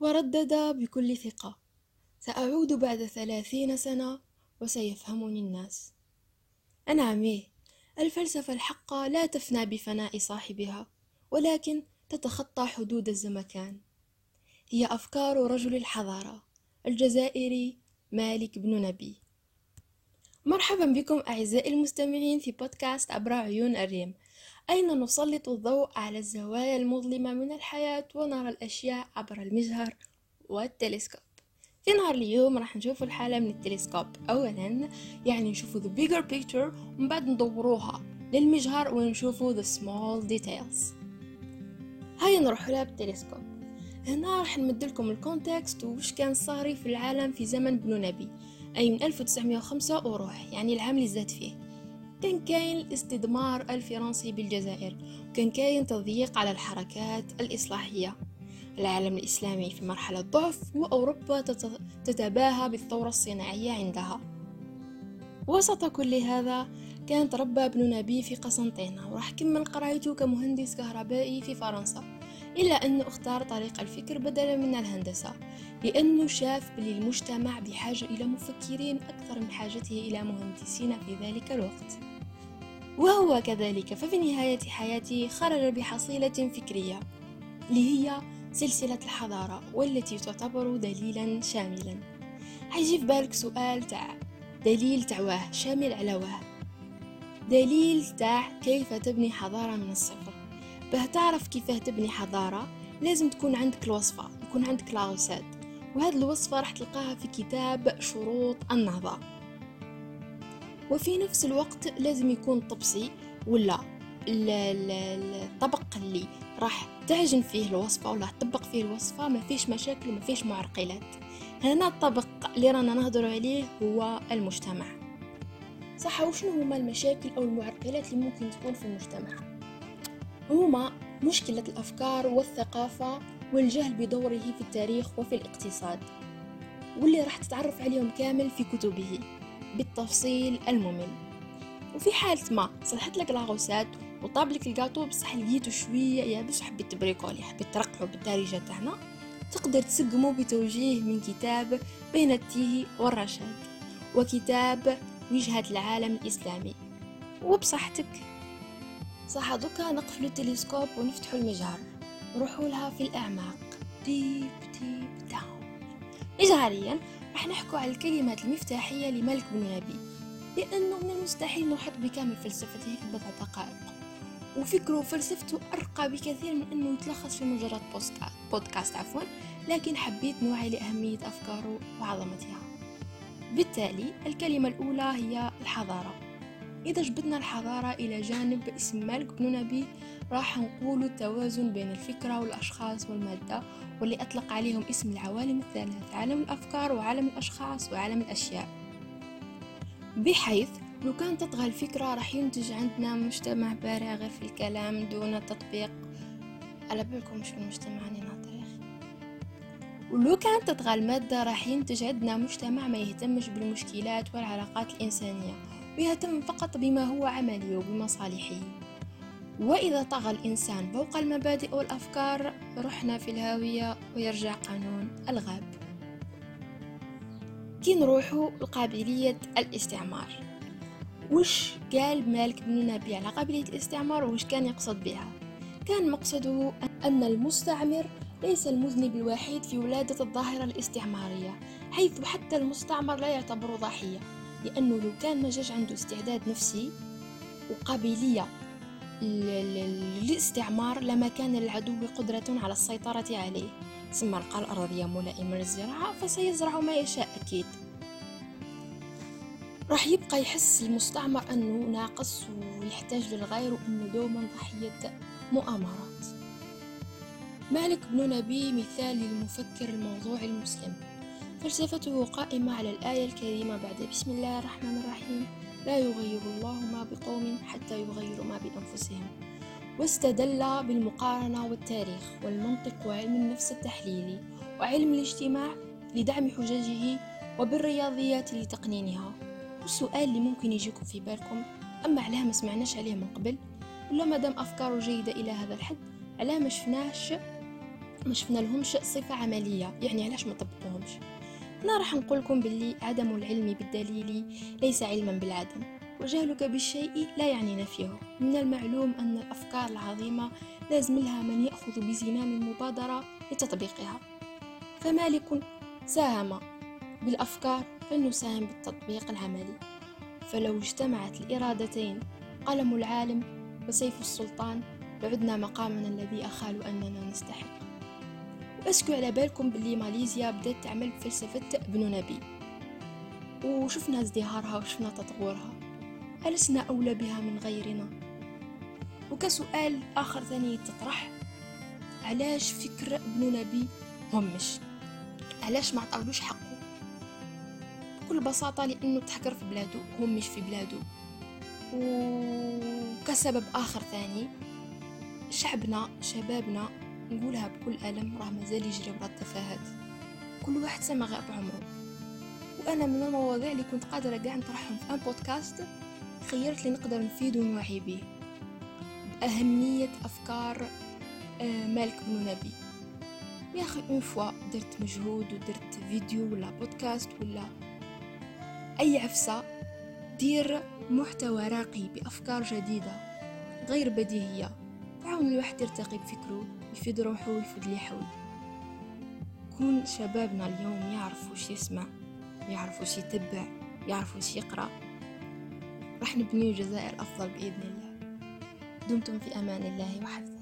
وردد بكل ثقة. سأعود بعد ثلاثين سنة وسيفهمني الناس. أنعم إيه الفلسفة الحقة لا تفنى بفناء صاحبها ولكن تتخطى حدود الزمكان. هي أفكار رجل الحضارة الجزائري مالك بن نبي. مرحبا بكم أعزائي المستمعين في بودكاست عبر عيون الريم. أين نسلط الضوء على الزوايا المظلمة من الحياة ونرى الأشياء عبر المجهر والتلسكوب؟ في نهار اليوم راح نشوف الحالة من التلسكوب. أولا يعني نشوفوا the bigger picture ومن بعد ندوروها للمجهر ونشوفوا the small details. هاي نروح لها بالتلسكوب هنا راح نمدلكم ال context وش كان صاري في العالم في زمن بن نبي أي من 1905 وروح يعني العام اللي زاد فيه. كان كاين الاستدمار الفرنسي بالجزائر وكان كاين تضييق على الحركات الإصلاحية. العالم الإسلامي في مرحلة ضعف وأوروبا تتباهى بالثورة الصناعية عندها. وسط كل هذا كان تربى ابن نبي في قسنطينة وراح كمل قرايته كمهندس كهربائي في فرنسا. إلا أنه أختار طريق الفكر بدلا من الهندسة لأنه شاف بلي المجتمع بحاجة إلى مفكرين أكثر من حاجته إلى مهندسين في ذلك الوقت. وهو كذلك ففي نهاية حياته خرج بحصيلة فكرية اللي هي سلسلة الحضارة والتي تعتبر دليلا شاملا. حيجي في بالك سؤال تاع دليل تاع واه شامل على واه؟ دليل تاع كيف تبني حضارة من الصفر؟ باه تعرف كيف تبني حضارة لازم تكون عندك الوصفة يكون عندك لاغوسات وهذه الوصفة راح تلقاها في كتاب شروط النهضة. وفي نفس الوقت لازم يكون طبسي ولا الطبق اللي راح تعجن فيه الوصفة ولا تطبق فيه الوصفة ما فيش مشاكل وما فيش معرقلات. هنا الطبق اللي رانا نهضر عليه هو المجتمع. صح وشنو هما المشاكل أو المعرقلات اللي ممكن تكون في المجتمع؟ هما مشكلة الأفكار والثقافة والجهل بدوره في التاريخ وفي الاقتصاد واللي راح تتعرف عليهم كامل في كتبه بالتفصيل الممل. وفي حالة ما صلحت لك la recette وطاب لك الجاتو بصح لقيتو شوية يابس وحبيت تبريكولي حبيت ترقعو بالدارجة تاعنا تقدر تسقمو بتوجيه من كتاب بين التيه والرشاد وكتاب وجهة العالم الإسلامي. وبصحتك صح دوكا نقفلو التلسكوب ونفتحو المجهر. نروحو لها في الأعماق. deep ديب داون. إجهاريا راح نحكو على الكلمات المفتاحية لملك بن نبي. لأنه من المستحيل نحط بكامل فلسفته في بضع دقائق وفكره وفلسفته أرقى بكثير من أنه يتلخص في مجرد بودكاست عفوا لكن حبيت نوعي لأهمية أفكاره وعظمتها. بالتالي الكلمة الأولى هي الحضارة. إذا جبتنا الحضارة إلى جانب اسم مالك بن نبي راح نقول التوازن بين الفكرة والأشخاص والمادة واللي أطلق عليهم اسم العوالم الثلاث عالم الأفكار وعالم الأشخاص وعالم الأشياء. بحيث لو كان تطغى الفكرة راح ينتج عندنا مجتمع بارع غير في الكلام دون تطبيق. على بالكم شو المجتمع ولو كان تطغى المادة راح ينتج عندنا مجتمع ما يهتمش بالمشكلات والعلاقات الإنسانية. ويهتم فقط بما هو عملي وبمصالحه وإذا طغى الإنسان فوق المبادئ والأفكار رحنا في الهاوية ويرجع قانون الغاب. كي نروحوا لقابلية الاستعمار. وش قال مالك بن نبي على قابلية الاستعمار وش كان يقصد بها؟ كان مقصده أن المستعمر ليس المذنب الوحيد في ولادة الظاهرة الاستعمارية حيث حتى المستعمر لا يعتبر ضحية. لأنه لو كان ما جاش عنده استعداد نفسي وقابلية للاستعمار لما كان للعدو قدرة على السيطرة عليه. ثم لقى الأراضي ملائمة للزراعة فسيزرع ما يشاء أكيد. راح يبقى يحس المستعمر أنه ناقص ويحتاج للغير وأنه دوما ضحية مؤامرات. مالك بن نبي مثال للمفكر الموضوعي المسلم. فلسفته قائمة على الآية الكريمة بعد بسم الله الرحمن الرحيم. لا يغير الله ما بقوم حتى يغيروا ما بأنفسهم. واستدل بالمقارنة والتاريخ والمنطق وعلم النفس التحليلي وعلم الاجتماع لدعم حججه وبالرياضيات لتقنينها. والسؤال اللي ممكن يجيكم في بالكم أما علاه ما سمعناش عليه من قبل ولا مادام أفكاره جيدة إلى هذا الحد علاه ما شفناش ما شفنا لهمش صفة عملية يعني علاش ما طبقوهمش؟ أنا راح نقول لكم باللي عدم العلم بالدليل ليس علما بالعدم وجهلك بالشيء لا يعني نفيه من المعلوم أن الأفكار العظيمة لازم لها من يأخذ بزمام المبادرة لتطبيقها. فمالك ساهم بالأفكار فلنساهم بالتطبيق العملي. فلو اجتمعت الإرادتين قلم العالم وسيف السلطان لعدنا مقامنا الذي أخال أننا نستحق. واسكو على بالكم باللي ماليزيا بدأت تعمل بفلسفة ابن نبي وشفنا ازدهارها وشفنا تطورها. ألسنا أولى بها من غيرنا. وكسؤال آخر ثاني يتطرح علاش فكر ابن نبي همش علاش ما عطاولوش حقه؟ بكل بساطة لأنه تحكر في بلادو هم مش في بلادو وكسبب آخر ثاني شعبنا شبابنا نقولها بكل ألم راه مازال يجري ورا التفاهات. كل واحد سما غاب عمره وأنا من المواضيع اللي كنت قادرة قاع نطرحهم في أن بودكاست خيرت لي نقدر نفيد ونوعي به. بأهمية أفكار آه، مالك بن نبي. يا أخي une fois درت مجهود ودرت فيديو ولا بودكاست ولا أي عفسة دير محتوى راقي بأفكار جديدة غير بديهية. تعاون الواحد يرتقي بفكره. يفيد روحه ويفيد اللي حوله كون شبابنا اليوم يعرف وش يسمع يعرف وش يتبع يعرف وش يقرأ راح نبني جزائر أفضل بإذن الله. دمتم في أمان الله وحفظه